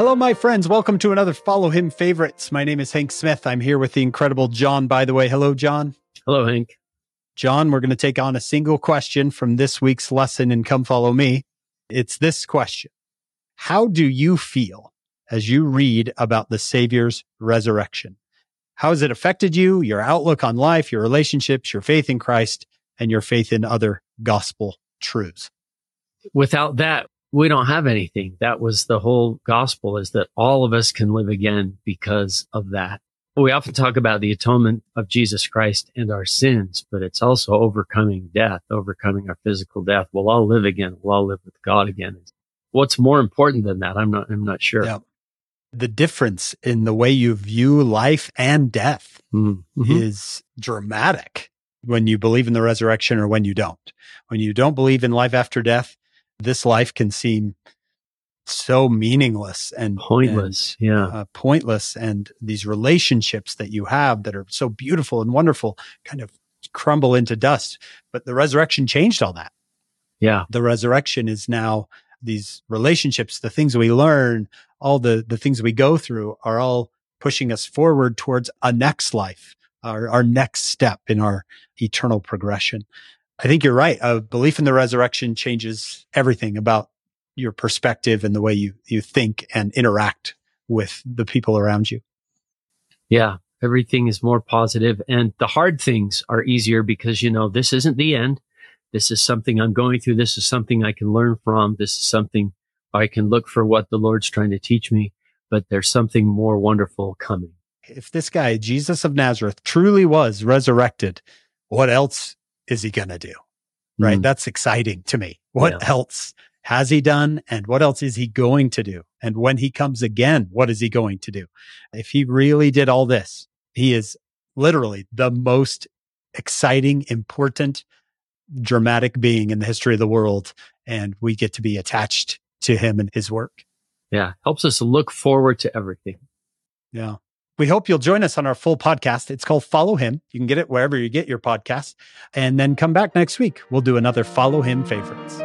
Hello, my friends. Welcome to another Follow Him Favorites. My name is Hank Smith. I'm here with the incredible John, Bytheway. Hello, John. Hello, Hank. John, we're going to take on a single question from this week's lesson in Come Follow Me. It's this question How do you feel as you read about the Savior's resurrection? How has it affected you, your outlook on life, your relationships, your faith in Christ, and your faith in other gospel truths? Without that, we don't have anything. That was the whole gospel is that all of us can live again because of that. We often talk about the atonement of Jesus Christ and our sins, but it's also overcoming death, overcoming our physical death. We'll all live again. We'll all live with God again. What's more important than that? I'm not, I'm not sure. Yeah. The difference in the way you view life and death mm-hmm. is dramatic when you believe in the resurrection or when you don't. When you don't believe in life after death, this life can seem so meaningless and pointless. And, yeah. Uh, pointless. And these relationships that you have that are so beautiful and wonderful kind of crumble into dust. But the resurrection changed all that. Yeah. The resurrection is now these relationships, the things we learn, all the, the things we go through are all pushing us forward towards a next life, our, our next step in our eternal progression. I think you're right. A belief in the resurrection changes everything about your perspective and the way you, you think and interact with the people around you. Yeah. Everything is more positive and the hard things are easier because, you know, this isn't the end. This is something I'm going through. This is something I can learn from. This is something I can look for what the Lord's trying to teach me, but there's something more wonderful coming. If this guy, Jesus of Nazareth, truly was resurrected, what else is he going to do? Right. Mm. That's exciting to me. What yeah. else has he done? And what else is he going to do? And when he comes again, what is he going to do? If he really did all this, he is literally the most exciting, important, dramatic being in the history of the world. And we get to be attached to him and his work. Yeah. Helps us look forward to everything. Yeah. We hope you'll join us on our full podcast. It's called Follow Him. You can get it wherever you get your podcasts. And then come back next week. We'll do another Follow Him favorites.